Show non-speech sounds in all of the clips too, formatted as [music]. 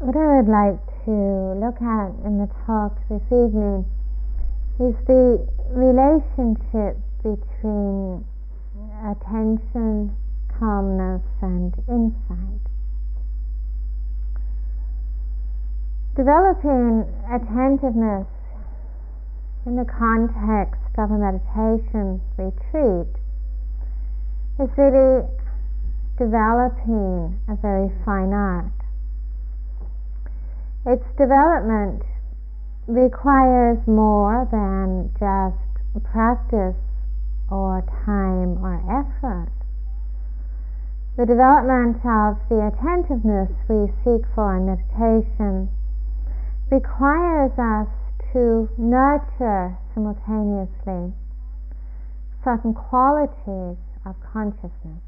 what I would like to look at in the talk this evening is the relationship between attention, calmness, and insight. Developing attentiveness in the context of a meditation retreat is really developing a very fine art its development requires more than just practice or time or effort. The development of the attentiveness we seek for in meditation requires us to nurture simultaneously certain qualities of consciousness,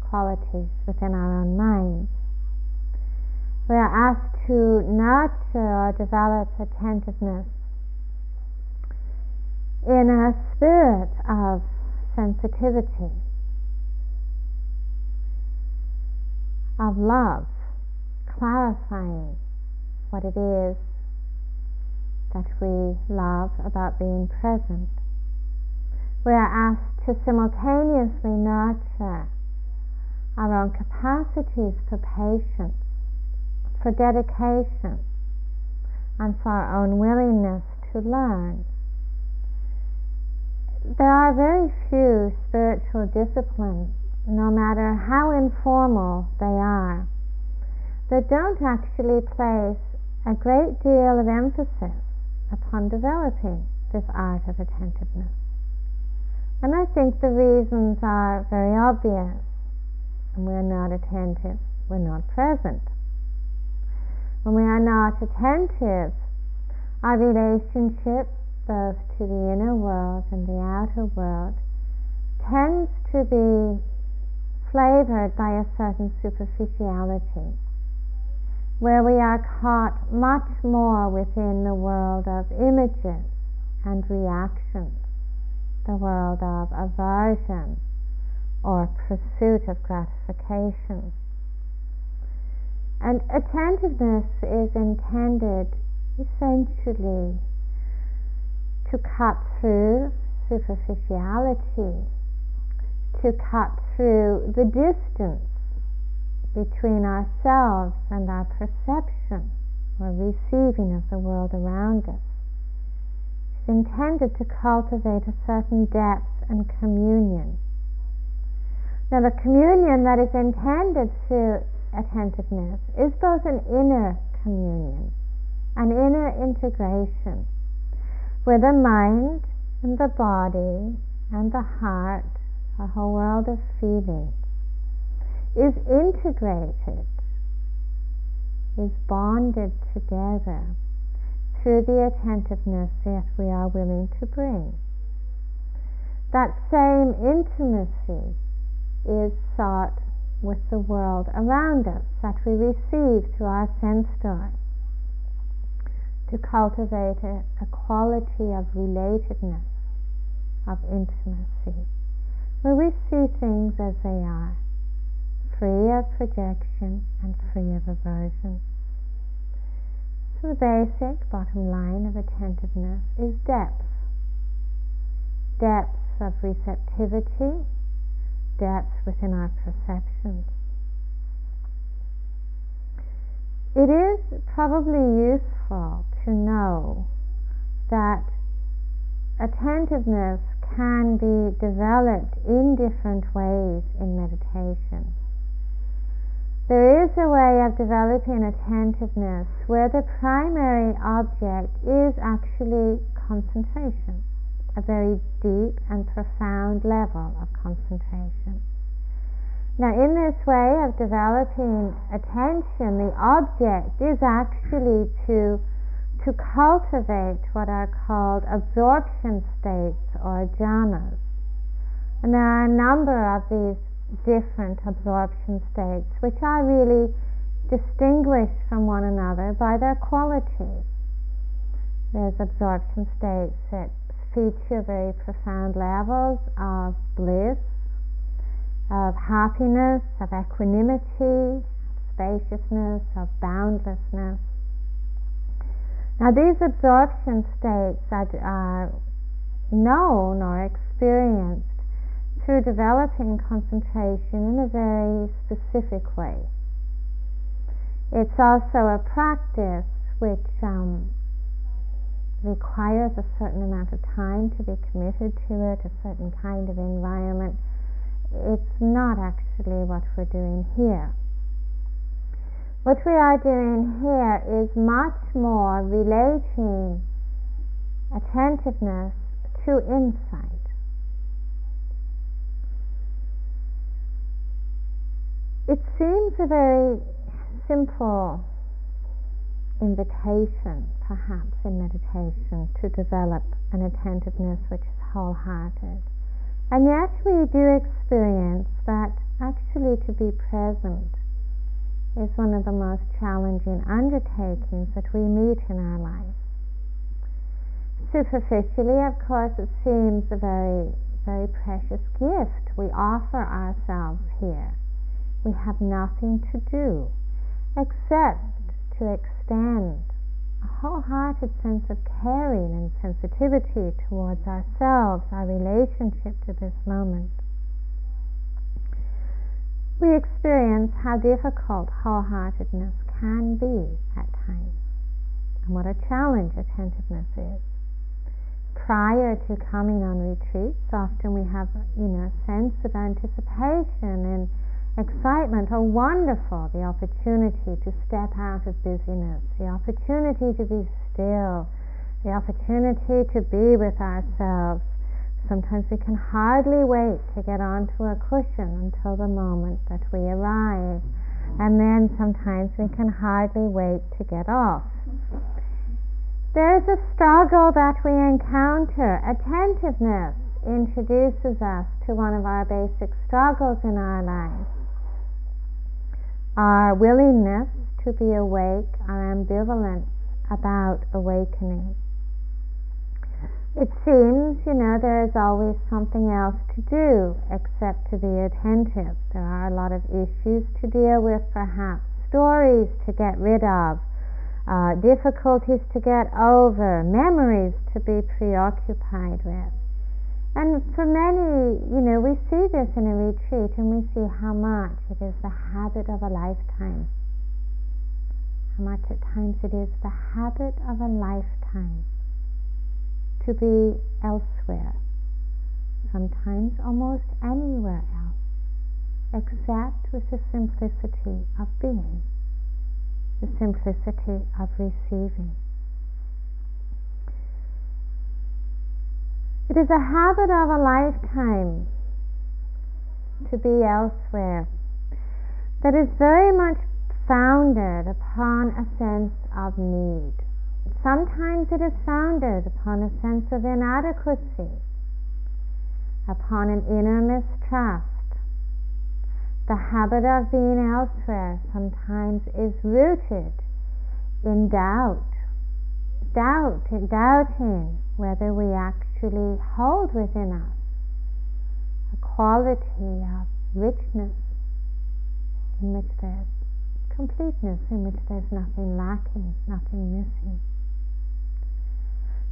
qualities within our own minds we are asked to nurture uh, or develop attentiveness in a spirit of sensitivity, of love, clarifying what it is that we love about being present. We are asked to simultaneously nurture our own capacities for patience for dedication and for our own willingness to learn. There are very few spiritual disciplines, no matter how informal they are, that don't actually place a great deal of emphasis upon developing this art of attentiveness. And I think the reasons are very obvious. We're not attentive, we're not present when we are not attentive, our relationship both to the inner world and the outer world tends to be flavored by a certain superficiality, where we are caught much more within the world of images and reactions, the world of aversion or pursuit of gratification. And attentiveness is intended essentially to cut through superficiality, to cut through the distance between ourselves and our perception or receiving of the world around us. It's intended to cultivate a certain depth and communion. Now, the communion that is intended to attentiveness is both an inner communion, an inner integration, where the mind and the body and the heart, a whole world of feelings, is integrated, is bonded together through the attentiveness that we are willing to bring. That same intimacy is sought with the world around us that we receive through our sense door to cultivate a, a quality of relatedness, of intimacy, where we see things as they are, free of projection and free of aversion. So the basic bottom line of attentiveness is depth. Depth of receptivity depth within our perceptions. It is probably useful to know that attentiveness can be developed in different ways in meditation. There is a way of developing attentiveness where the primary object is actually concentration a very deep and profound level of concentration. Now, in this way of developing attention, the object is actually to, to cultivate what are called absorption states or jhanas. And there are a number of these different absorption states which are really distinguished from one another by their qualities. There's absorption states that feature very profound levels of bliss, of happiness, of equanimity, spaciousness, of boundlessness. Now, these absorption states are known or experienced through developing concentration in a very specific way. It's also a practice which requires a certain amount of time to be committed to it, a certain kind of environment. It's not actually what we're doing here. What we are doing here is much more relating attentiveness to insight. It seems a very simple invitation, perhaps, in meditation to develop an attentiveness which is wholehearted. And yet we do experience that actually to be present is one of the most challenging undertakings that we meet in our life. Superficially, of course, it seems a very, very precious gift we offer ourselves here. We have nothing to do except to extend a wholehearted sense of caring and sensitivity towards ourselves, our relationship to this moment. We experience how difficult wholeheartedness can be at times, and what a challenge attentiveness is. Prior to coming on retreats, often we have, you know, a sense of anticipation and excitement how wonderful the opportunity to step out of busyness, the opportunity to be still, the opportunity to be with ourselves. Sometimes we can hardly wait to get onto a cushion until the moment that we arrive, and then sometimes we can hardly wait to get off. There's a struggle that we encounter. Attentiveness introduces us to one of our basic struggles in our lives our willingness to be awake, our ambivalence about awakening. It seems, you know, there is always something else to do except to be attentive. There are a lot of issues to deal with, perhaps, stories to get rid of, uh, difficulties to get over, memories to be preoccupied with. And for many, you know, we see this in a retreat and we see how much it is the habit of a lifetime. How much at times it is the habit of a lifetime to be elsewhere, sometimes almost anywhere else, except with the simplicity of being, the simplicity of receiving. It is a habit of a lifetime to be elsewhere that is very much founded upon a sense of need. Sometimes it is founded upon a sense of inadequacy, upon an inner mistrust. The habit of being elsewhere sometimes is rooted in doubt, doubt, doubting whether we actually actually hold within us a quality of richness in which there's completeness, in which there's nothing lacking, nothing missing.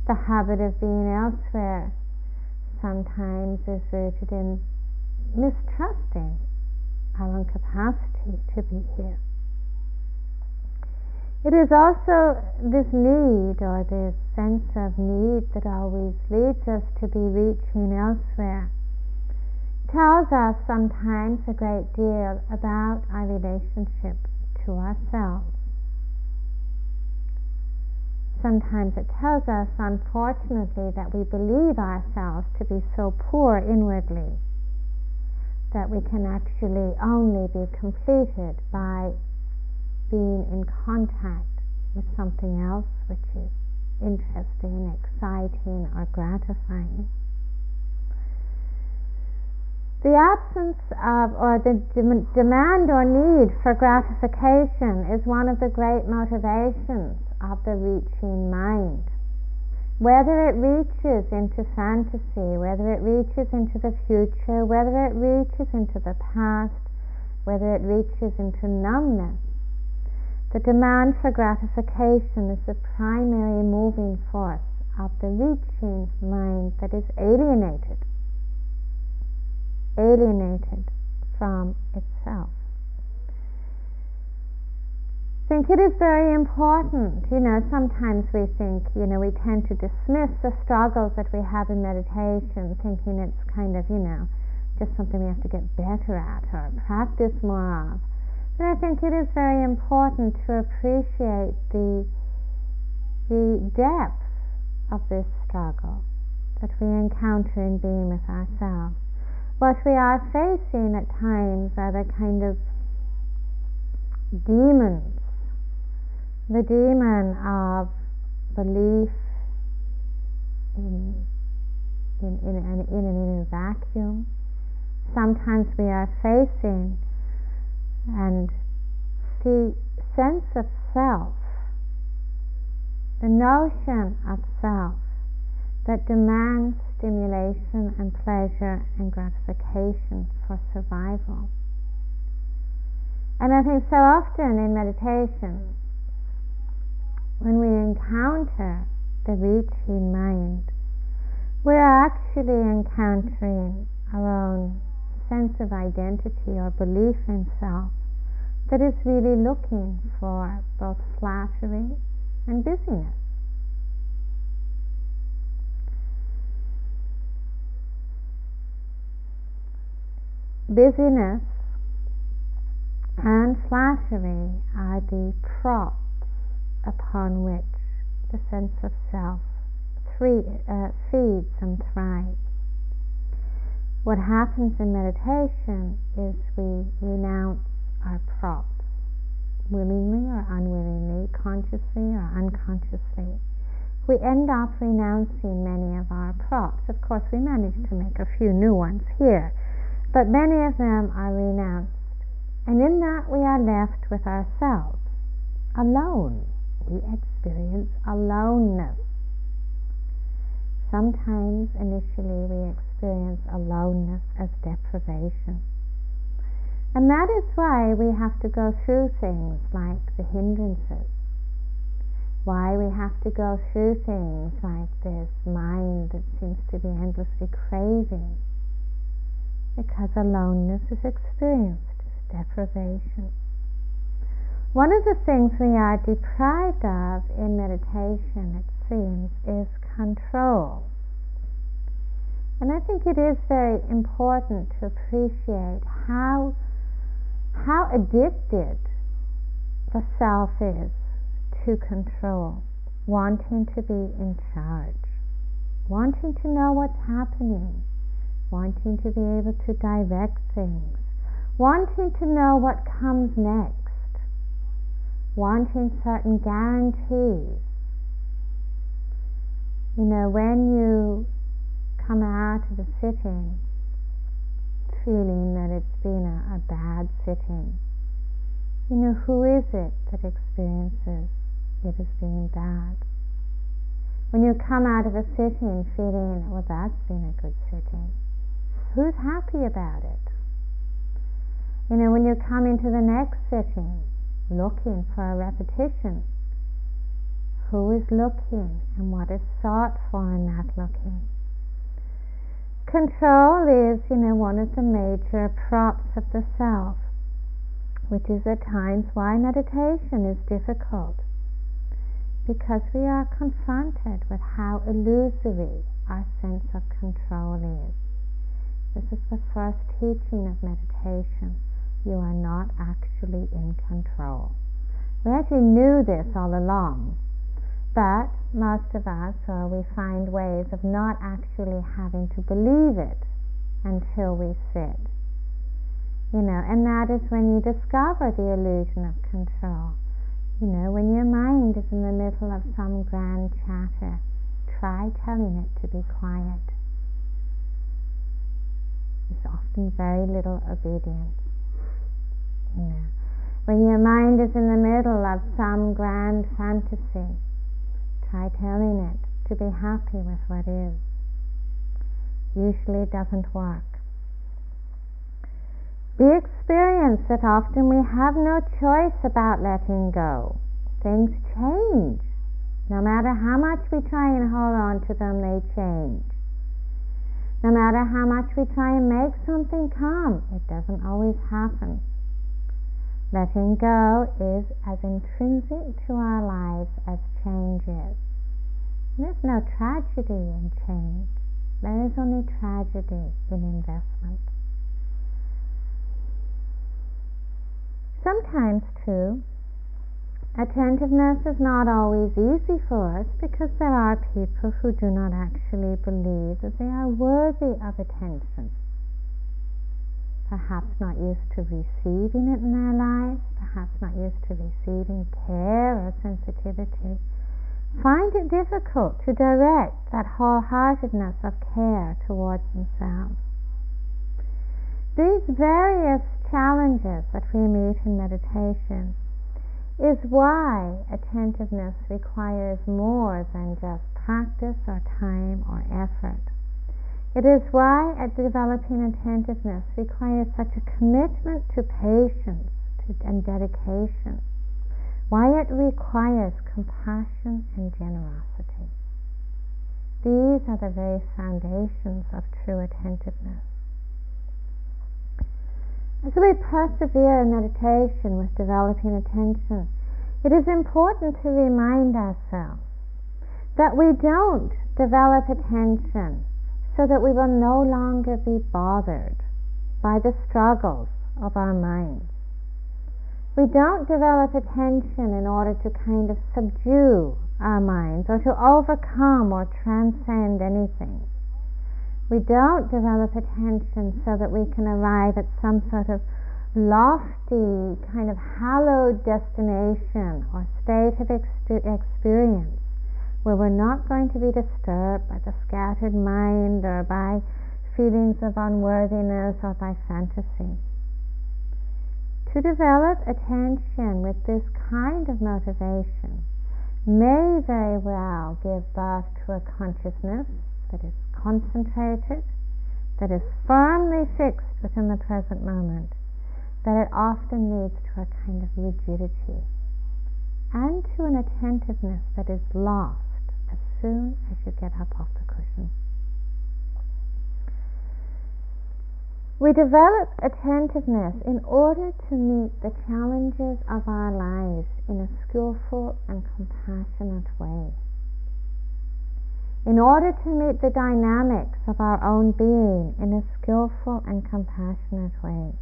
The habit of being elsewhere sometimes is rooted in mistrusting our own capacity to be here. It is also this need or this sense of need that always leads us to be reaching elsewhere. Tells us sometimes a great deal about our relationship to ourselves. Sometimes it tells us, unfortunately, that we believe ourselves to be so poor inwardly that we can actually only be completed by being in contact with something else which is interesting, exciting, or gratifying. The absence of, or the demand or need for gratification is one of the great motivations of the reaching mind. Whether it reaches into fantasy, whether it reaches into the future, whether it reaches into the past, whether it reaches into numbness, The demand for gratification is the primary moving force of the reaching mind that is alienated, alienated from itself. Think it is very important, you know, sometimes we think, you know, we tend to dismiss the struggles that we have in meditation, thinking it's kind of, you know, just something we have to get better at or practice more of. But I think it is very important to appreciate the the depth of this struggle that we encounter in being with ourselves. What we are facing at times are the kind of demons the demon of belief in in, in, in, in an inner vacuum. Sometimes we are facing and the sense of self, the notion of self that demands stimulation and pleasure and gratification for survival. And I think so often in meditation, when we encounter the reaching mind, we're actually encountering our own sense of identity or belief in self that is really looking for both flattery and busyness. Busyness and flattery are the props upon which the sense of self uh, feeds and thrives. What happens in meditation is we renounce our props, willingly or unwillingly, consciously or unconsciously. We end up renouncing many of our props. Of course, we manage to make a few new ones here, but many of them are renounced. And in that, we are left with ourselves, alone we experience aloneness. Sometimes, initially, we experience aloneness as deprivation. And that is why we have to go through things like the hindrances. Why we have to go through things like this mind that seems to be endlessly craving. Because aloneness is experienced as deprivation. One of the things we are deprived of in meditation, it seems, is control. And I think it is very important to appreciate how, how addicted the self is to control, wanting to be in charge, wanting to know what's happening, wanting to be able to direct things, wanting to know what comes next wanting certain guarantees. You know, when you come out of a sitting feeling that it's been a, a bad sitting, you know, who is it that experiences it as being bad? When you come out of a sitting feeling, well, that's been a good sitting, who's happy about it? You know, when you come into the next sitting, looking for a repetition. Who is looking and what is sought for in that looking? Control is, you know, one of the major props of the self, which is at times why meditation is difficult. Because we are confronted with how illusory our sense of control is. This is the first teaching of meditation you are not actually in control. We actually knew this all along, but most of us, or we find ways of not actually having to believe it until we sit. You know, and that is when you discover the illusion of control. You know, when your mind is in the middle of some grand chatter, try telling it to be quiet. There's often very little obedience. You know, When your mind is in the middle of some grand fantasy, try telling it to be happy with what is. Usually doesn't work. We experience that often we have no choice about letting go. Things change. No matter how much we try and hold on to them, they change. No matter how much we try and make something come, it doesn't always happen. Letting go is as intrinsic to our lives as change is. There's no tragedy in change. There is only tragedy in investment. Sometimes, too, attentiveness is not always easy for us because there are people who do not actually believe that they are worthy of attention. Perhaps not used to receiving it in their lives, perhaps not used to receiving care or sensitivity, find it difficult to direct that wholeheartedness of care towards themselves. These various challenges that we meet in meditation is why attentiveness requires more than just practice or time or effort. It is why developing attentiveness requires such a commitment to patience and dedication, why it requires compassion and generosity. These are the very foundations of true attentiveness. As we persevere in meditation with developing attention, it is important to remind ourselves that we don't develop attention so that we will no longer be bothered by the struggles of our minds. We don't develop attention in order to kind of subdue our minds or to overcome or transcend anything. We don't develop attention so that we can arrive at some sort of lofty, kind of hallowed destination or state of experience where we're not going to be disturbed by the scattered mind or by feelings of unworthiness or by fantasy. To develop attention with this kind of motivation may very well give birth to a consciousness that is concentrated, that is firmly fixed within the present moment, that it often leads to a kind of rigidity and to an attentiveness that is lost soon as you get up off the cushion. We develop attentiveness in order to meet the challenges of our lives in a skillful and compassionate way in order to meet the dynamics of our own being in a skillful and compassionate way.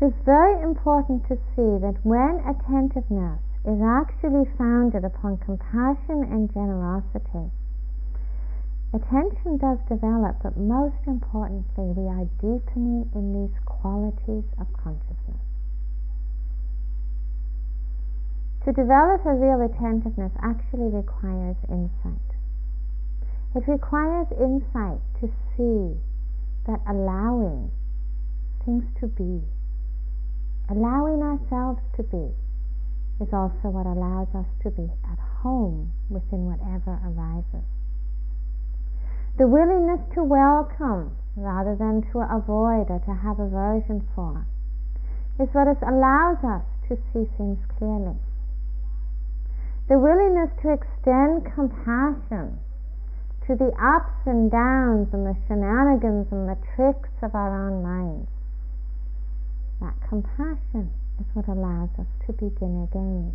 It's very important to see that when attentiveness is actually founded upon compassion and generosity, attention does develop, but most importantly, we are deepening in these qualities of consciousness. To develop a real attentiveness actually requires insight. It requires insight to see that allowing things to be, allowing ourselves to be, is also what allows us to be at home within whatever arises. The willingness to welcome rather than to avoid or to have aversion for is what allows us to see things clearly the willingness to extend compassion to the ups and downs and the shenanigans and the tricks of our own minds. That compassion is what allows us to begin again,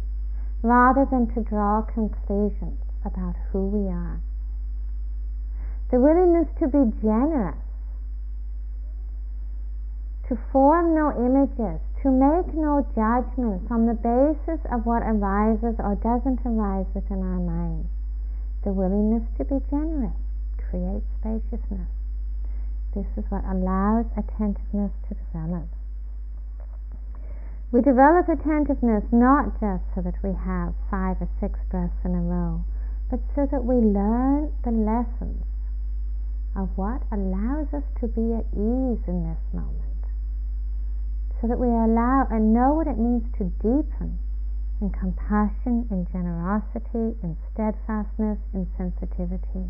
rather than to draw conclusions about who we are. The willingness to be generous, to form no images, to make no judgments on the basis of what arises or doesn't arise within our minds. The willingness to be generous creates spaciousness. This is what allows attentiveness to develop. We develop attentiveness not just so that we have five or six breaths in a row, but so that we learn the lessons of what allows us to be at ease in this moment so that we allow and know what it means to deepen in compassion, in generosity, in steadfastness, in sensitivity.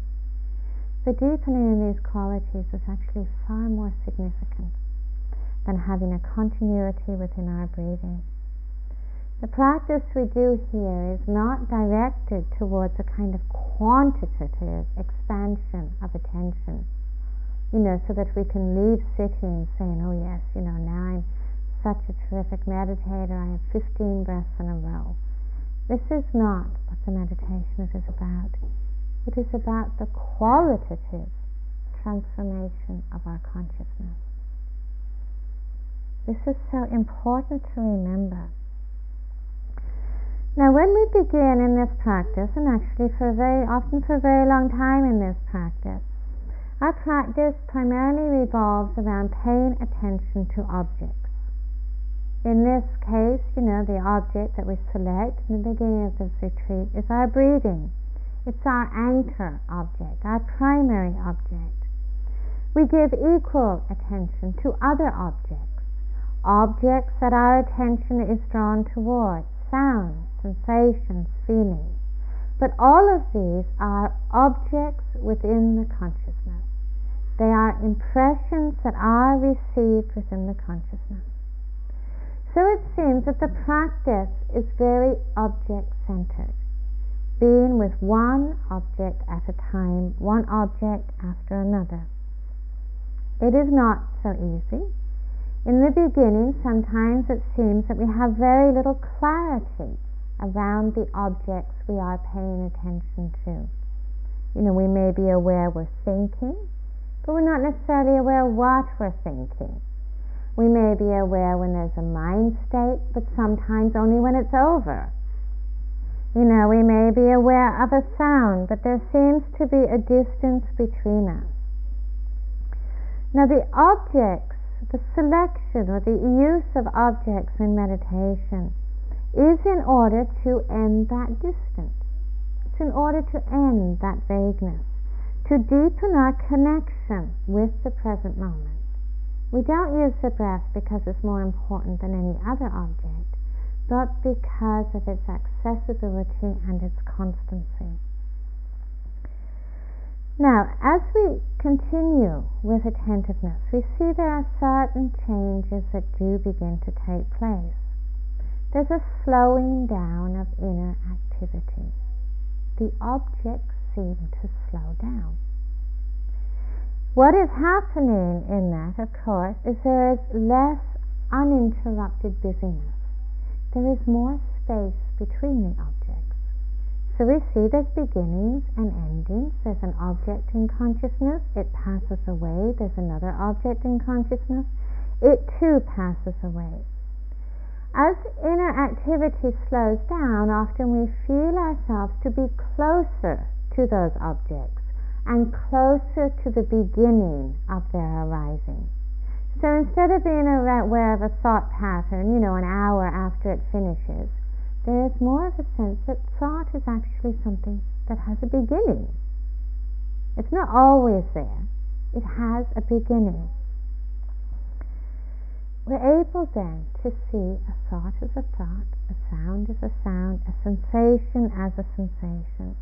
The deepening in these qualities is actually far more significant. Than having a continuity within our breathing. The practice we do here is not directed towards a kind of quantitative expansion of attention, you know, so that we can leave sitting saying, oh yes, you know, now I'm such a terrific meditator, I have 15 breaths in a row. This is not what the meditation is about. It is about the qualitative transformation of our consciousness. This is so important to remember. Now, when we begin in this practice, and actually for very often for a very long time in this practice, our practice primarily revolves around paying attention to objects. In this case, you know, the object that we select in the beginning of this retreat is our breathing. It's our anchor object, our primary object. We give equal attention to other objects, objects that our attention is drawn towards, sounds, sensations, feelings. But all of these are objects within the consciousness. They are impressions that are received within the consciousness. So it seems that the practice is very object centered, being with one object at a time, one object after another. It is not so easy. In the beginning, sometimes it seems that we have very little clarity around the objects we are paying attention to. You know, we may be aware we're thinking, but we're not necessarily aware what we're thinking. We may be aware when there's a mind state, but sometimes only when it's over. You know, we may be aware of a sound, but there seems to be a distance between us. Now, the objects, the selection or the use of objects in meditation is in order to end that distance. It's in order to end that vagueness, to deepen our connection with the present moment. We don't use the breath because it's more important than any other object, but because of its accessibility and its constancy. Now, as we continue with attentiveness, we see there are certain changes that do begin to take place there's a slowing down of inner activity. The objects seem to slow down. What is happening in that, of course, is there is less uninterrupted busyness. There is more space between the objects. So we see there's beginnings and endings. There's an object in consciousness, it passes away. There's another object in consciousness, it too passes away. As inner activity slows down, often we feel ourselves to be closer to those objects and closer to the beginning of their arising. So instead of being aware of a thought pattern, you know, an hour after it finishes, there's more of a sense that thought is actually something that has a beginning. It's not always there, it has a beginning we're able then to see a thought as a thought, a sound as a sound, a sensation as a sensation.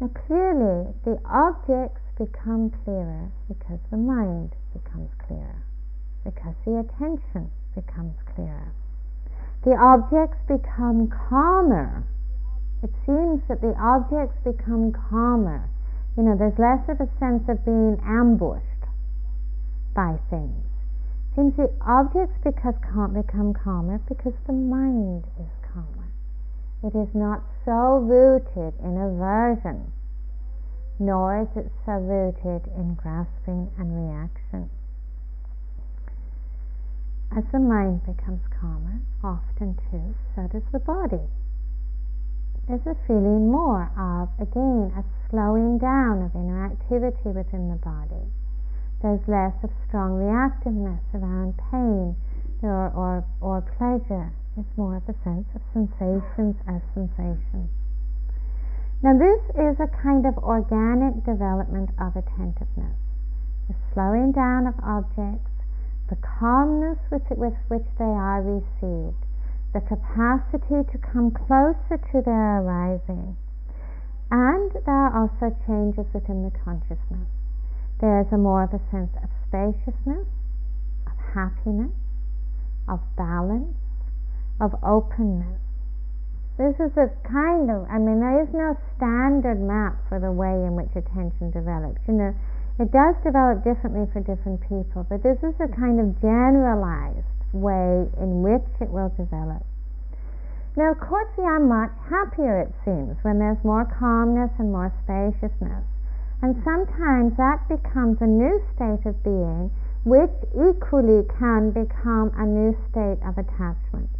Now, clearly, the objects become clearer because the mind becomes clearer, because the attention becomes clearer. The objects become calmer. It seems that the objects become calmer. You know, there's less of a sense of being ambushed by things It seems the objects because can't become calmer because the mind is calmer. It is not so rooted in aversion, nor is it so rooted in grasping and reaction. As the mind becomes calmer, often too, so does the body. There's a feeling more of, again, a slowing down of inner activity within the body there's less of strong reactiveness around pain or, or, or pleasure. It's more of a sense of sensations as sensations. Now, this is a kind of organic development of attentiveness. The slowing down of objects, the calmness with, it, with which they are received, the capacity to come closer to their arising. And there are also changes within the consciousness. There is a more of a sense of spaciousness, of happiness, of balance, of openness. This is a kind of, I mean, there is no standard map for the way in which attention develops. You know, it does develop differently for different people, but this is a kind of generalized way in which it will develop. Now, we are much happier, it seems, when there's more calmness and more spaciousness. And sometimes that becomes a new state of being, which equally can become a new state of attachment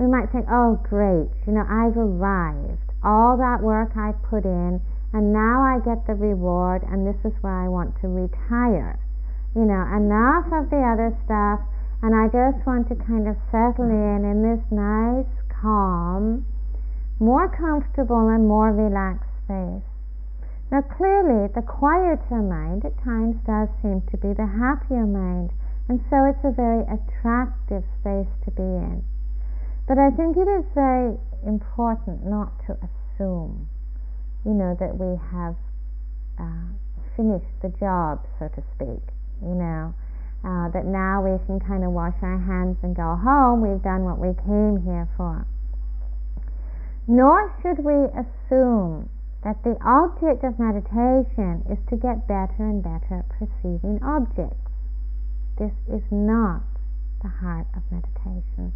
we might think, oh, great, you know, I've arrived. All that work I put in, and now I get the reward, and this is where I want to retire. You know, enough of the other stuff, and I just want to kind of settle in in this nice, calm, more comfortable, and more relaxed space. Now, clearly, the quieter mind at times does seem to be the happier mind, and so it's a very attractive space to be in. But I think it is very important not to assume, you know, that we have uh, finished the job, so to speak. You know, uh, that now we can kind of wash our hands and go home. We've done what we came here for. Nor should we assume that the object of meditation is to get better and better at perceiving objects. This is not the heart of meditation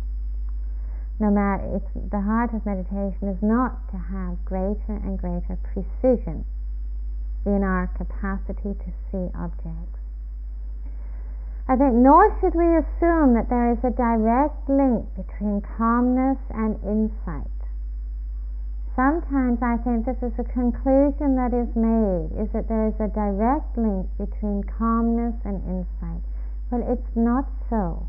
no matter it's the heart of meditation is not to have greater and greater precision in our capacity to see objects. I think nor should we assume that there is a direct link between calmness and insight. Sometimes I think this is a conclusion that is made, is that there is a direct link between calmness and insight. Well, it's not so.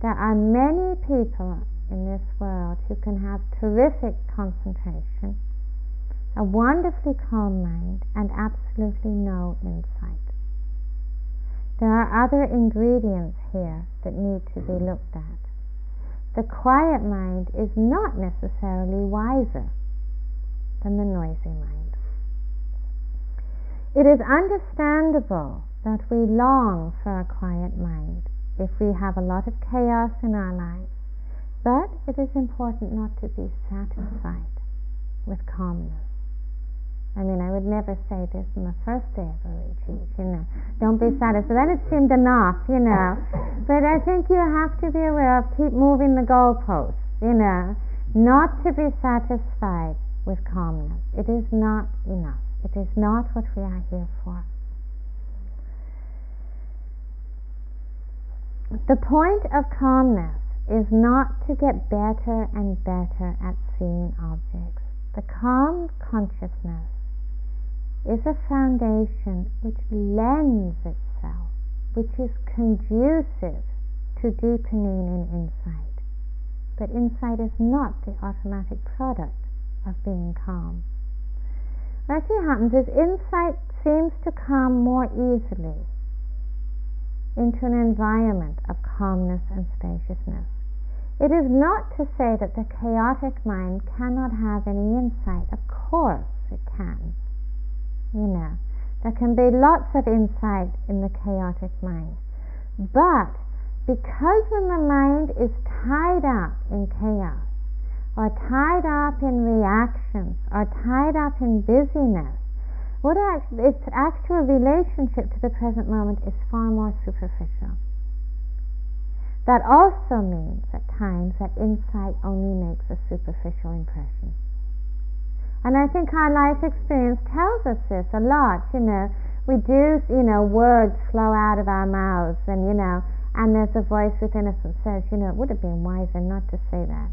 There are many people in this world who can have terrific concentration, a wonderfully calm mind, and absolutely no insight. There are other ingredients here that need to be looked at. The quiet mind is not necessarily wiser than the noisy mind. It is understandable that we long for a quiet mind if we have a lot of chaos in our lives but it is important not to be satisfied with calmness. I mean, I would never say this on the first day of a retreat, you know. Don't be satisfied. That it seemed enough, you know. But I think you have to be aware of keep moving the goalposts, you know. Not to be satisfied with calmness. It is not enough. It is not what we are here for. The point of calmness is not to get better and better at seeing objects. The calm consciousness is a foundation which lends itself, which is conducive to deepening in insight. But insight is not the automatic product of being calm. What actually happens is insight seems to come more easily into an environment of calmness and spaciousness. It is not to say that the chaotic mind cannot have any insight. Of course it can. You know, there can be lots of insight in the chaotic mind. But because when the mind is tied up in chaos, or tied up in reactions, or tied up in busyness, what its actual relationship to the present moment is far more superficial. That also means at times that insight only makes a superficial impression. And I think our life experience tells us this a lot, you know. We do, you know, words flow out of our mouths and, you know, and there's a voice within us that says, you know, it would have been wiser not to say that.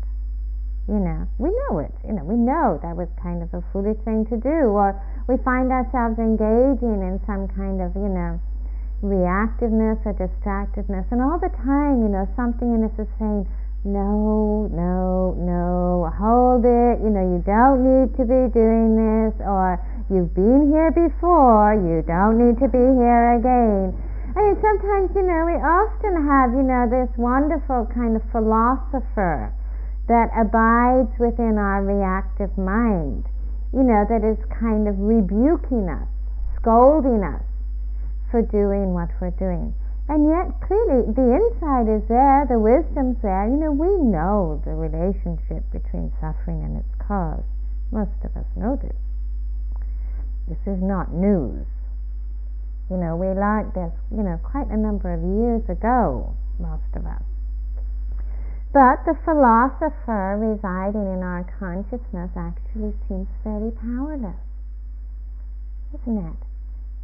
You know, we know it, you know, we know that was kind of a foolish thing to do, or we find ourselves engaging in some kind of, you know, reactiveness or distractedness. And all the time, you know, something in us is saying, no, no, no, hold it, you know, you don't need to be doing this, or you've been here before, you don't need to be here again. I mean, sometimes, you know, we often have, you know, this wonderful kind of philosopher that abides within our reactive mind, you know, that is kind of rebuking us, scolding us, for doing what we're doing. And yet, clearly, the insight is there, the wisdom's there. You know, we know the relationship between suffering and its cause. Most of us know this. This is not news. You know, we learned this, you know, quite a number of years ago, most of us. But the philosopher residing in our consciousness actually seems fairly powerless, isn't it?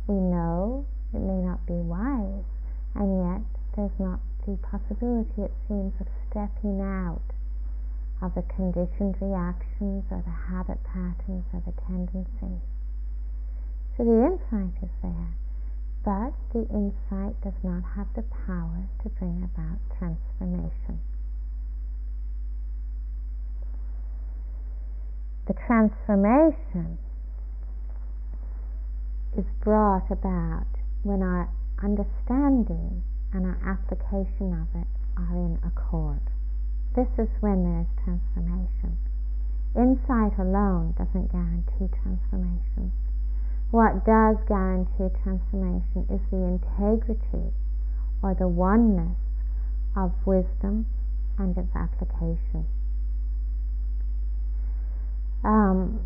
We know it may not be wise, and yet there's not the possibility, it seems, of stepping out of the conditioned reactions or the habit patterns or the tendencies. So the insight is there, but the insight does not have the power to bring about transformation. The transformation is brought about when our understanding and our application of it are in accord. This is when there is transformation. Insight alone doesn't guarantee transformation. What does guarantee transformation is the integrity or the oneness of wisdom and its application. Um,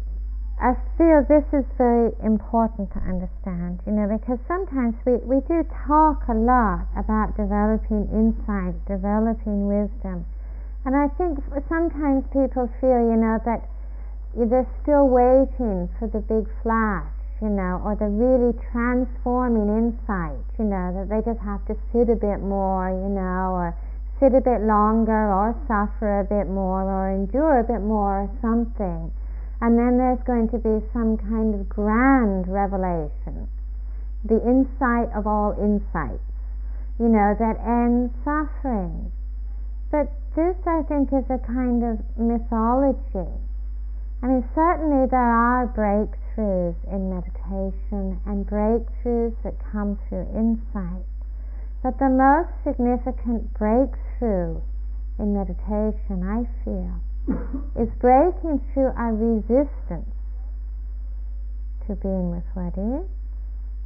I feel this is very important to understand, you know, because sometimes we, we do talk a lot about developing insight, developing wisdom. And I think sometimes people feel, you know, that they're still waiting for the big flash, you know, or the really transforming insight, you know, that they just have to sit a bit more, you know, or sit a bit longer, or suffer a bit more, or endure a bit more, or something and then there's going to be some kind of grand revelation, the insight of all insights, you know, that ends suffering. But this, I think, is a kind of mythology. I mean, certainly there are breakthroughs in meditation and breakthroughs that come through insight. But the most significant breakthrough in meditation, I feel, is breaking through our resistance to being with what is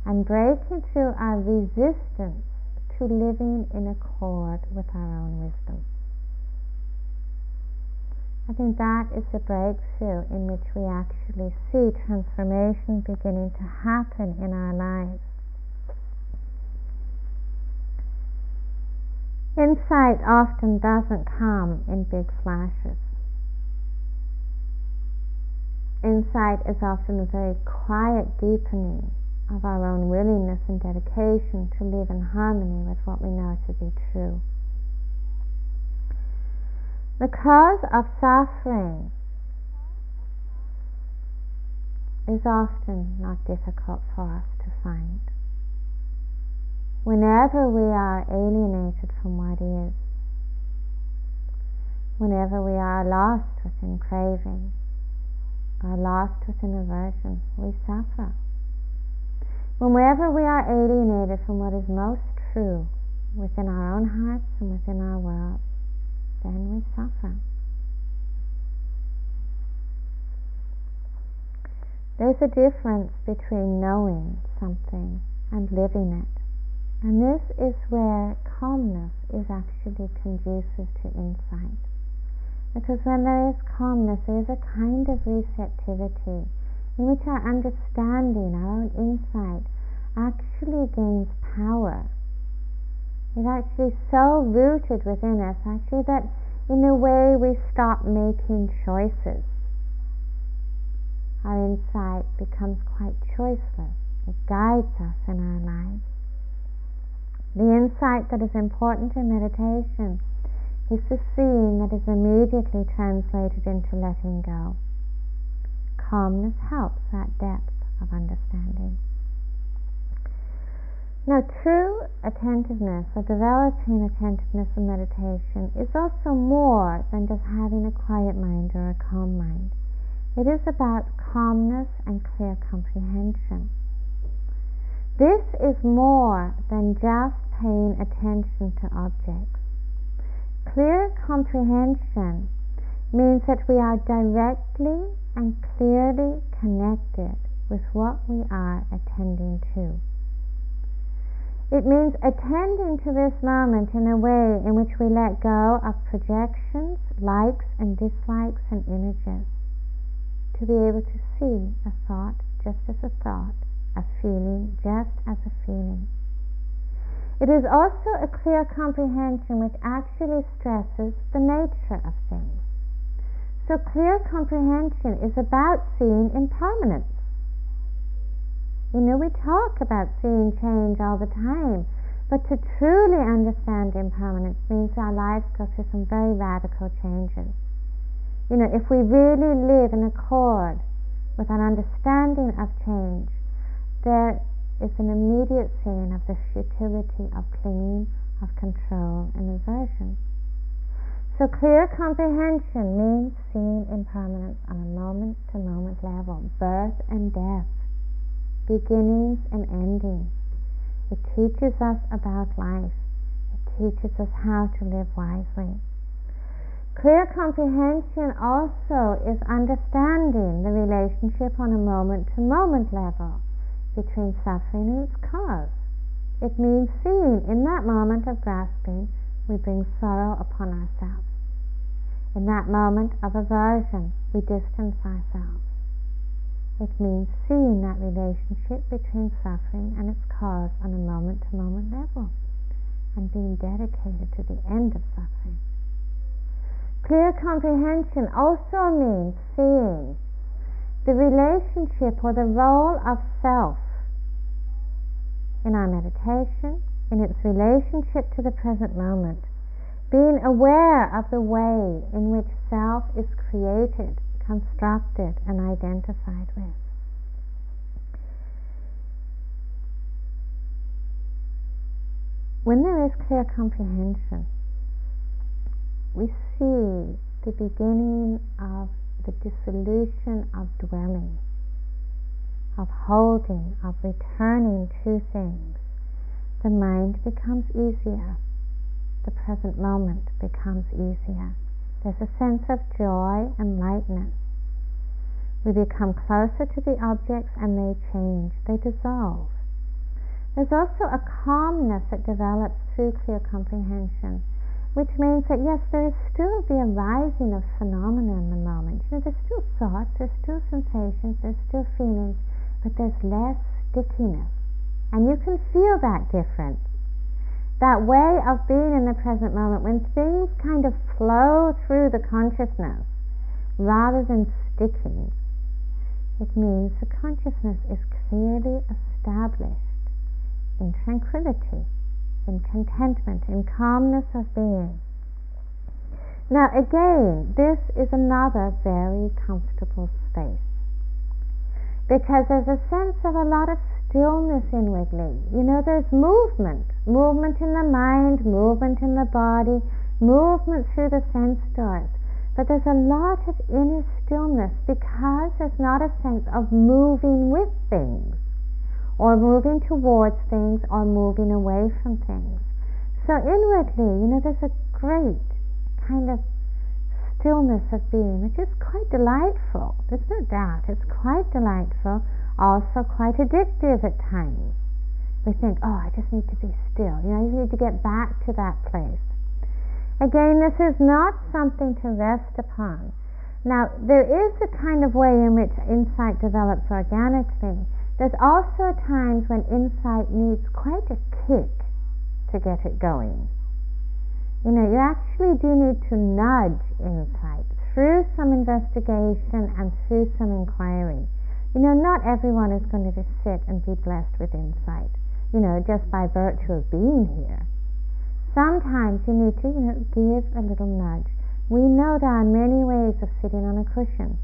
and breaking through our resistance to living in accord with our own wisdom. I think that is the breakthrough in which we actually see transformation beginning to happen in our lives. Insight often doesn't come in big flashes insight is often a very quiet deepening of our own willingness and dedication to live in harmony with what we know to be true. The cause of suffering is often not difficult for us to find. Whenever we are alienated from what is, whenever we are lost within craving, are lost within aversion, we suffer. Whenever we are alienated from what is most true within our own hearts and within our world, then we suffer. There's a difference between knowing something and living it. And this is where calmness is actually conducive to insight. Because when there is calmness, there is a kind of receptivity in which our understanding, our own insight, actually gains power. It's actually so rooted within us, actually, that in a way we stop making choices. Our insight becomes quite choiceless. It guides us in our lives. The insight that is important in meditation is the seeing that is immediately translated into letting go. Calmness helps that depth of understanding. Now, true attentiveness or developing attentiveness in meditation is also more than just having a quiet mind or a calm mind. It is about calmness and clear comprehension. This is more than just paying attention to objects clear comprehension means that we are directly and clearly connected with what we are attending to. It means attending to this moment in a way in which we let go of projections, likes and dislikes and images. To be able to see a thought just as a thought, a feeling just as a feeling. It is also a clear comprehension which actually stresses the nature of things. So clear comprehension is about seeing impermanence. You know, we talk about seeing change all the time, but to truly understand impermanence means our lives go through some very radical changes. You know, if we really live in accord with an understanding of change, there is an immediate seeing of the futility of clinging, of control, and aversion. So clear comprehension means seeing impermanence on a moment to moment level, birth and death beginnings and endings. It teaches us about life. It teaches us how to live wisely. Clear comprehension also is understanding the relationship on a moment to moment level between suffering and its cause. It means seeing in that moment of grasping, we bring sorrow upon ourselves. In that moment of aversion, we distance ourselves. It means seeing that relationship between suffering and its cause on a moment to moment level and being dedicated to the end of suffering. Clear comprehension also means seeing the relationship or the role of self in our meditation, in its relationship to the present moment, being aware of the way in which self is created constructed and identified with. When there is clear comprehension, we see the beginning of the dissolution of dwelling, of holding, of returning to things. The mind becomes easier. The present moment becomes easier. There's a sense of joy and lightness. We become closer to the objects and they change, they dissolve. There's also a calmness that develops through clear comprehension, which means that yes, there is still the arising of phenomena in the moment. You know, there's still thoughts, there's still sensations, there's still feelings, but there's less stickiness. And you can feel that difference that way of being in the present moment, when things kind of flow through the consciousness rather than sticking, it means the consciousness is clearly established in tranquility, in contentment, in calmness of being. Now, again, this is another very comfortable space because there's a sense of a lot of stillness inwardly. You know, there's movement, movement in the mind, movement in the body, movement through the sense doors. But there's a lot of inner stillness because there's not a sense of moving with things, or moving towards things, or moving away from things. So inwardly, you know, there's a great kind of stillness of being, which is quite delightful. There's no doubt, it's quite delightful also quite addictive at times. We think, oh, I just need to be still. You know, you need to get back to that place. Again, this is not something to rest upon. Now, there is a kind of way in which insight develops organically. There's also times when insight needs quite a kick to get it going. You know, you actually do need to nudge insight through some investigation and through some inquiry. You know, not everyone is going to just sit and be blessed with insight, you know, just by virtue of being here. Sometimes you need to, you know, give a little nudge. We know there are many ways of sitting on a cushion,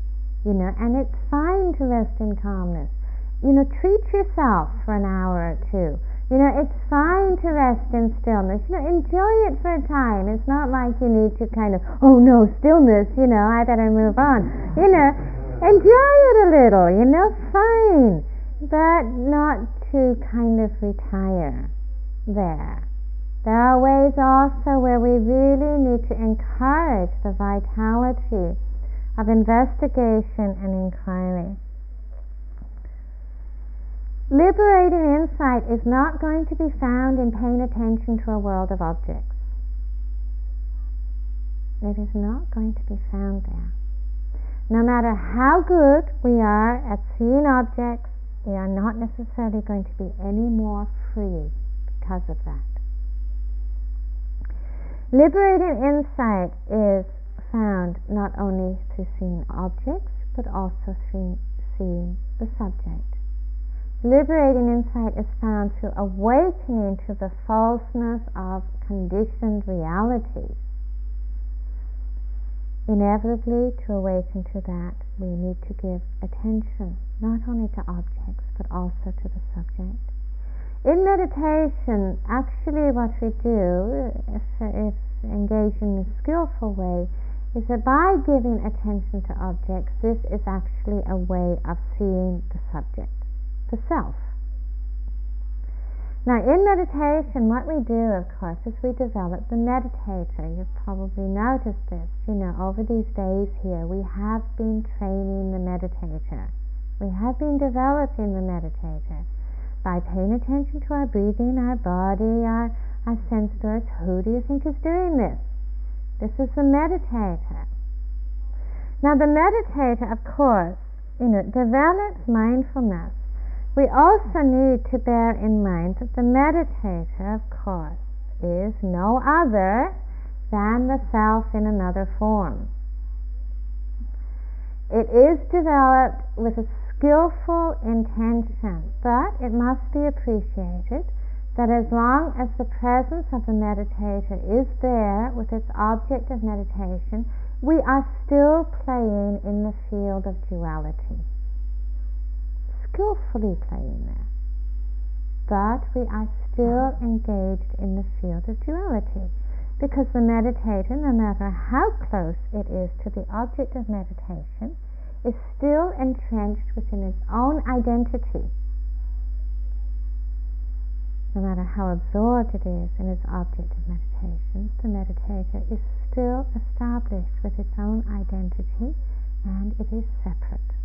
you know, and it's fine to rest in calmness. You know, treat yourself for an hour or two. You know, it's fine to rest in stillness. You know, enjoy it for a time. It's not like you need to kind of, oh no, stillness, you know, I better move on. You know, enjoy it a little, you know, fine, but not to kind of retire there. There are ways also where we really need to encourage the vitality of investigation and inquiry. Liberating insight is not going to be found in paying attention to a world of objects. It is not going to be found there. No matter how good we are at seeing objects, we are not necessarily going to be any more free because of that. Liberating insight is found not only through seeing objects, but also through seeing the subject. Liberating insight is found through awakening to the falseness of conditioned realities. Inevitably, to awaken to that, we need to give attention not only to objects, but also to the subject. In meditation, actually, what we do, if, if engaged in a skillful way, is that by giving attention to objects, this is actually a way of seeing the subject the self. Now, in meditation, what we do, of course, is we develop the meditator. You've probably noticed this. You know, over these days here, we have been training the meditator. We have been developing the meditator by paying attention to our breathing, our body, our, our sense doors. Who do you think is doing this? This is the meditator. Now, the meditator, of course, you know, develops mindfulness we also need to bear in mind that the meditator, of course, is no other than the self in another form. It is developed with a skillful intention, but it must be appreciated that as long as the presence of the meditator is there with its object of meditation, we are still playing in the field of duality skillfully playing there. But we are still mm-hmm. engaged in the field of duality because the meditator, no matter how close it is to the object of meditation, is still entrenched within its own identity. No matter how absorbed it is in its object of meditation, the meditator is still established with its own identity and it is separate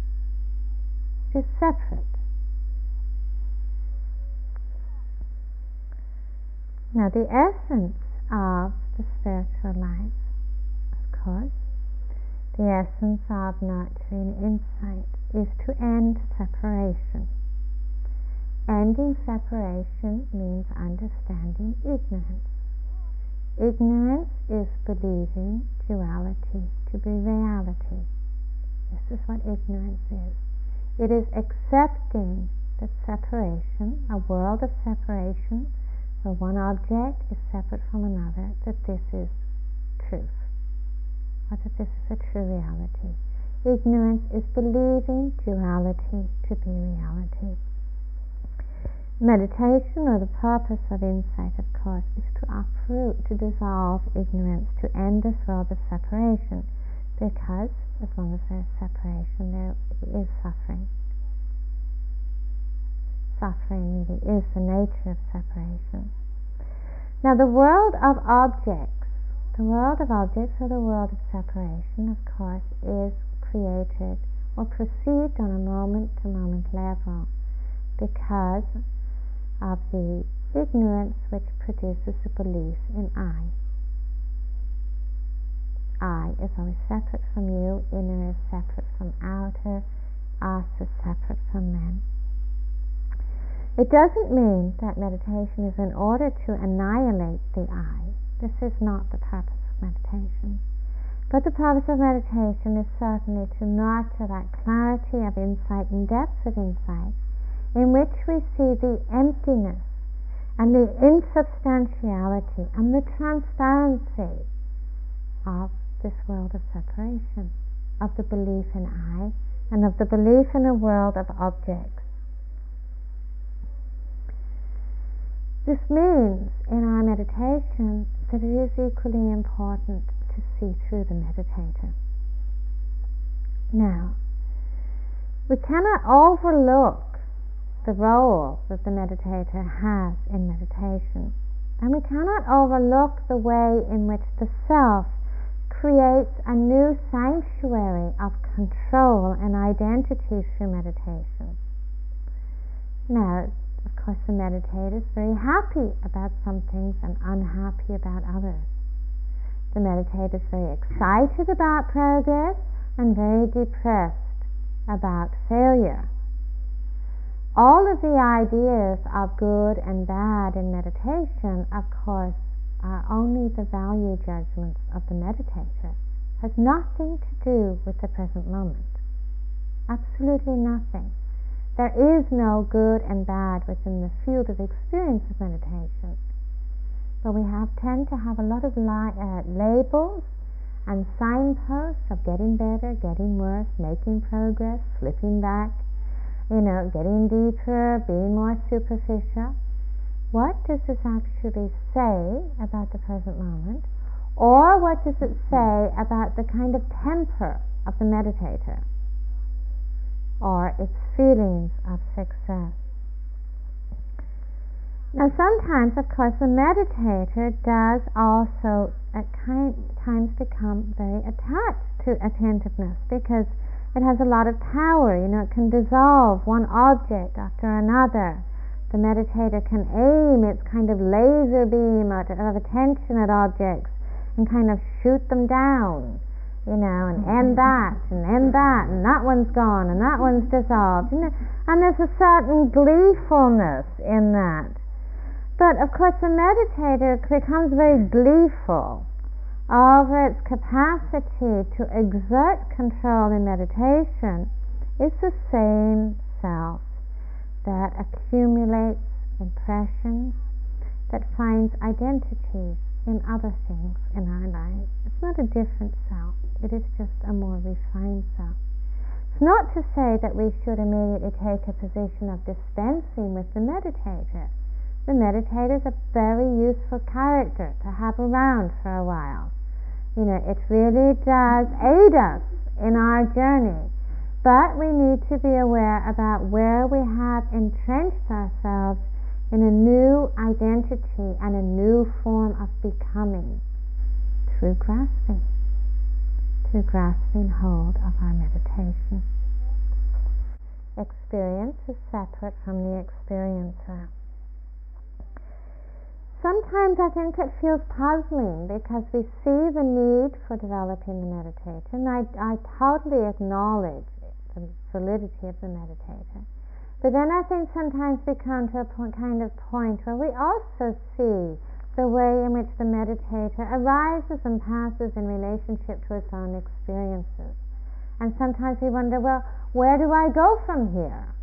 is separate. Now, the essence of the spiritual life, of course, the essence of nurturing insight is to end separation. Ending separation means understanding ignorance. Ignorance is believing duality to be reality. This is what ignorance is. It is accepting that separation, a world of separation, where one object is separate from another, that this is truth, or that this is a true reality. Ignorance is believing duality to be reality. Meditation, or the purpose of insight, of course, is to uproot, to dissolve ignorance, to end this world of separation, because as long as there is separation, there is suffering. Suffering really is the nature of separation. Now, the world of objects, the world of objects or the world of separation, of course, is created or perceived on a moment to moment level because of the ignorance which produces the belief in I. I is always separate from you, inner is separate from outer, us is separate from men. It doesn't mean that meditation is in order to annihilate the I. This is not the purpose of meditation. But the purpose of meditation is certainly to nurture that clarity of insight and depth of insight in which we see the emptiness and the insubstantiality and the transparency of this world of separation, of the belief in I, and of the belief in a world of objects. This means in our meditation that it is equally important to see through the meditator. Now, we cannot overlook the role that the meditator has in meditation, and we cannot overlook the way in which the self creates a new sanctuary of control and identity through meditation. Now, of course, the meditator is very happy about some things and unhappy about others. The meditator is very excited about progress and very depressed about failure. All of the ideas of good and bad in meditation, of course, are only the value judgments of the meditator. Has nothing to do with the present moment. Absolutely nothing. There is no good and bad within the field of experience of meditation. But we have tend to have a lot of li- uh, labels and signposts of getting better, getting worse, making progress, slipping back, you know, getting deeper, being more superficial. What does this actually say about the present moment? Or what does it say about the kind of temper of the meditator? or its feelings of success. Now, sometimes, of course, the meditator does also at times become very attached to attentiveness because it has a lot of power. You know, it can dissolve one object after another. The meditator can aim its kind of laser beam of attention at objects and kind of shoot them down you know, and end mm-hmm. that, and end that, and that one's gone, and that one's dissolved. And, and there's a certain gleefulness in that. But of course, the meditator becomes very gleeful over its capacity to exert control in meditation is the same self that accumulates impressions, that finds identities in other things in our life. It's not a different self it is just a more refined self. It's not to say that we should immediately take a position of dispensing with the meditator. The meditator is a very useful character to have around for a while. You know, it really does aid us in our journey. But we need to be aware about where we have entrenched ourselves in a new identity and a new form of becoming through grasping through grasping hold of our meditation. Experience is separate from the experiencer. Sometimes I think it feels puzzling because we see the need for developing the meditator, and I, I totally acknowledge the validity of the meditator. But then I think sometimes we come to a point, kind of point where we also see the way in which the meditator arises and passes in relationship to its own experiences. And sometimes we wonder, well, where do I go from here?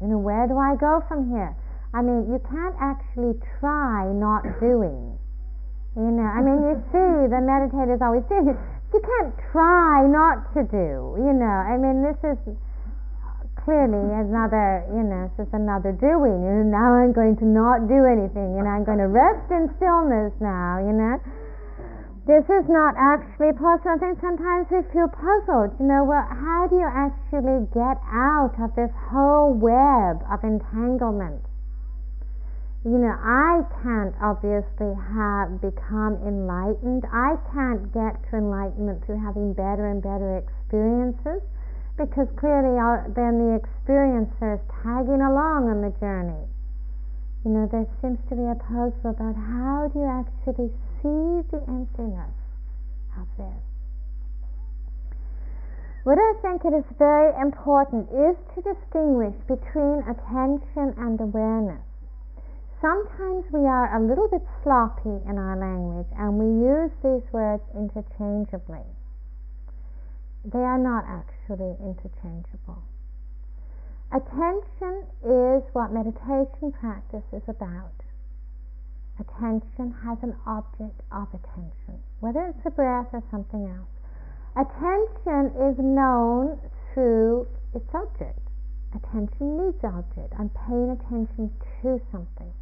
You know, where do I go from here? I mean, you can't actually try not doing. You know, I mean, you [laughs] see, the meditators always say, you can't try not to do. You know, I mean, this is clearly another, you know, it's just another doing. You know, now I'm going to not do anything. You know, I'm going to rest in stillness now. You know, this is not actually possible. I think sometimes we feel puzzled. You know, well, how do you actually get out of this whole web of entanglement? You know, I can't obviously have become enlightened. I can't get to enlightenment through having better and better experiences because clearly then the experiencer is tagging along on the journey. You know, there seems to be a puzzle about how do you actually see the emptiness of this. What I think it is very important is to distinguish between attention and awareness. Sometimes we are a little bit sloppy in our language and we use these words interchangeably. They are not actually interchangeable. Attention is what meditation practice is about. Attention has an object of attention, whether it's the breath or something else. Attention is known through its object. Attention needs object. I'm paying attention to something.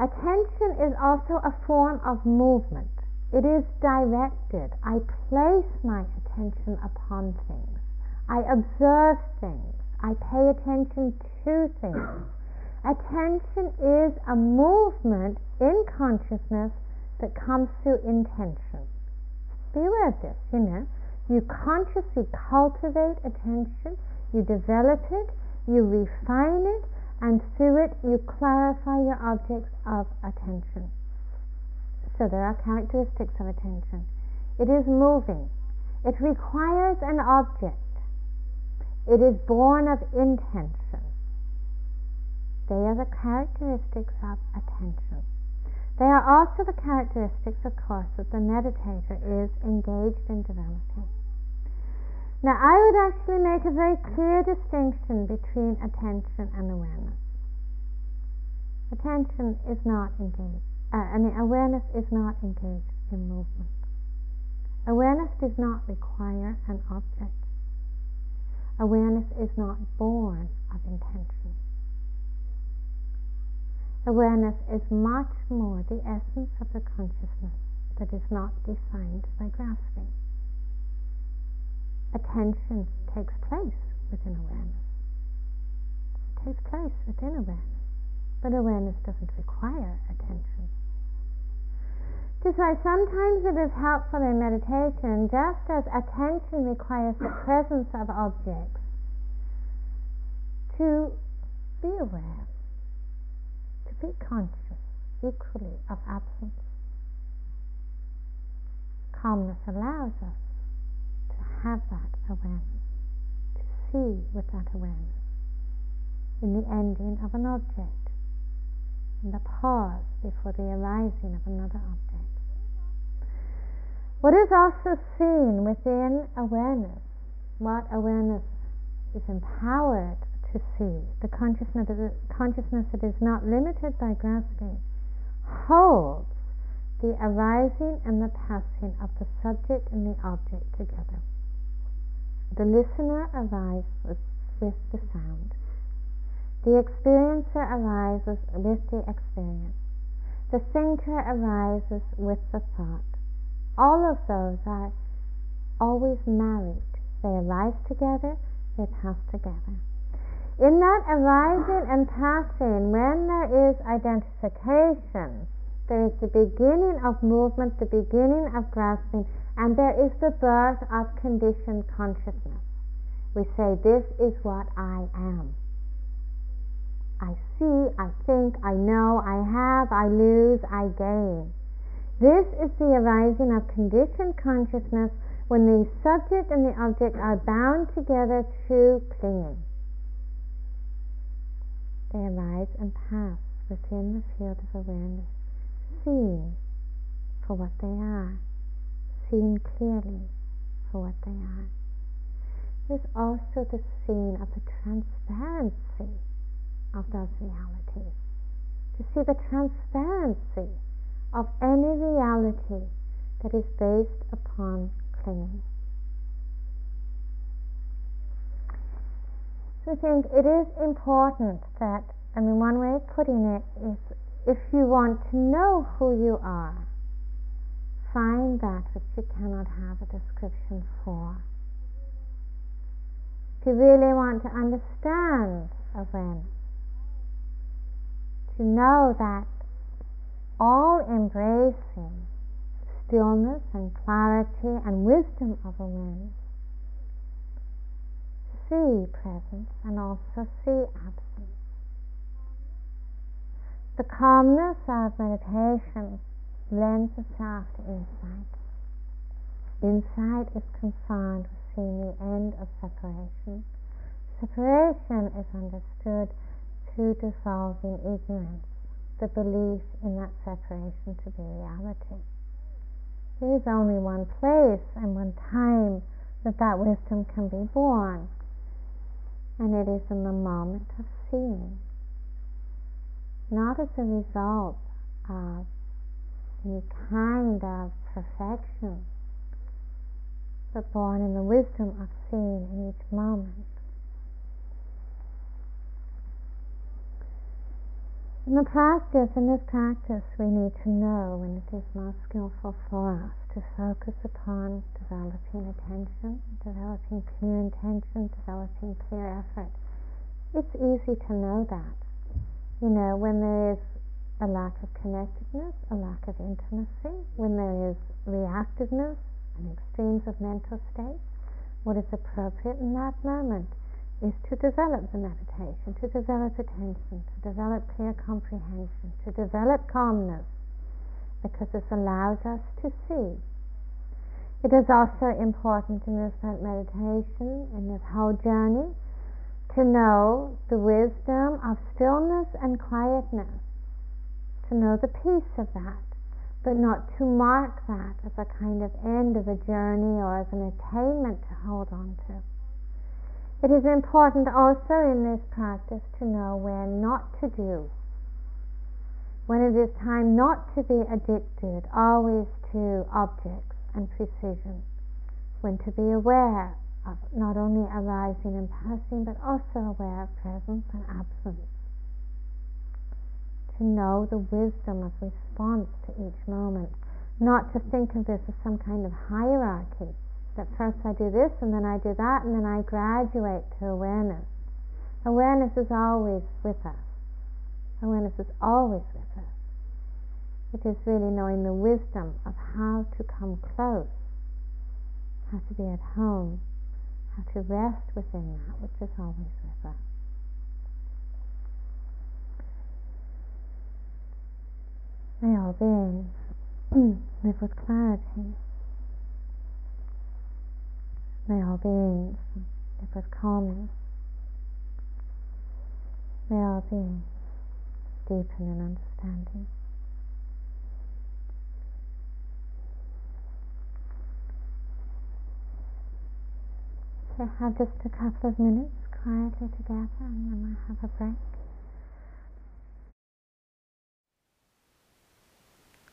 Attention is also a form of movement. It is directed. I place my attention upon things. I observe things. I pay attention to things. Attention is a movement in consciousness that comes through intention. Be aware of this, you know. You consciously cultivate attention, you develop it, you refine it, and through it you clarify your objects of attention. So there are characteristics of attention. It is moving. It requires an object. It is born of intention. They are the characteristics of attention. They are also the characteristics, of course, that the meditator is engaged in developing. Now, I would actually make a very clear distinction between attention and awareness. Attention is not engaged, uh, I mean, awareness is not engaged in movement. Awareness does not require an object. Awareness is not born of intention. Awareness is much more the essence of the consciousness that is not defined by grasping. Attention takes place within awareness. It takes place within awareness, but awareness doesn't require attention. Just why sometimes it is helpful in meditation, just as attention requires the presence of objects, to be aware to be conscious equally of absence. Calmness allows us have that awareness, to see with that awareness in the ending of an object, in the pause before the arising of another object. What is also seen within awareness, what awareness is empowered to see, the consciousness, the consciousness that is not limited by grasping, holds the arising and the passing of the subject and the object together. The listener arises with the sound. The experiencer arises with the experience. The thinker arises with the thought. All of those are always married. They arise together, they pass together. In that arising and passing, when there is identification, there is the beginning of movement, the beginning of grasping, and there is the birth of conditioned consciousness. We say, This is what I am. I see, I think, I know, I have, I lose, I gain. This is the arising of conditioned consciousness when the subject and the object are bound together through clinging they arise and pass within the field of awareness, seeing for what they are, seen clearly for what they are. There's also the scene of the transparency of those realities. To see the transparency of any reality that is based upon clinging. So I think it is important that, I mean, one way of putting it is if you want to know who you are, find that which you cannot have a description for. If you really want to understand awareness, to know that all embracing stillness and clarity and wisdom of awareness see presence and also see absence. The calmness of meditation lends itself to insight. Insight is concerned with seeing the end of separation. Separation is understood to dissolving ignorance, the belief in that separation to be reality. There is only one place and one time that that wisdom can be born and it is in the moment of seeing, not as a result of any kind of perfection, but born in the wisdom of seeing in each moment. In the practice, in this practice, we need to know when it is most skillful for us to focus upon developing attention, developing clear intention, developing clear effort. It's easy to know that. You know, when there is a lack of connectedness, a lack of intimacy, when there is reactiveness and extremes of mental states, what is appropriate in that moment is to develop the meditation, to develop attention, to develop clear comprehension, to develop calmness, because this allows us to see. It is also important in this meditation, in this whole journey, to know the wisdom of stillness and quietness, to know the peace of that, but not to mark that as a kind of end of a journey or as an attainment to hold on to. It is important also in this practice to know when not to do, when it is time not to be addicted always to objects and precision, when to be aware of not only arising and passing, but also aware of presence and absence to know the wisdom of response to each moment, not to think of this as some kind of hierarchy, that first I do this and then I do that and then I graduate to awareness. Awareness is always with us. Awareness is always with us. It is really knowing the wisdom of how to come close, how to be at home, how to rest within that which is always with us. May all beings live with clarity. May all beings live with calmness. May all beings deepen in understanding. So have just a couple of minutes quietly together and then we'll have a break.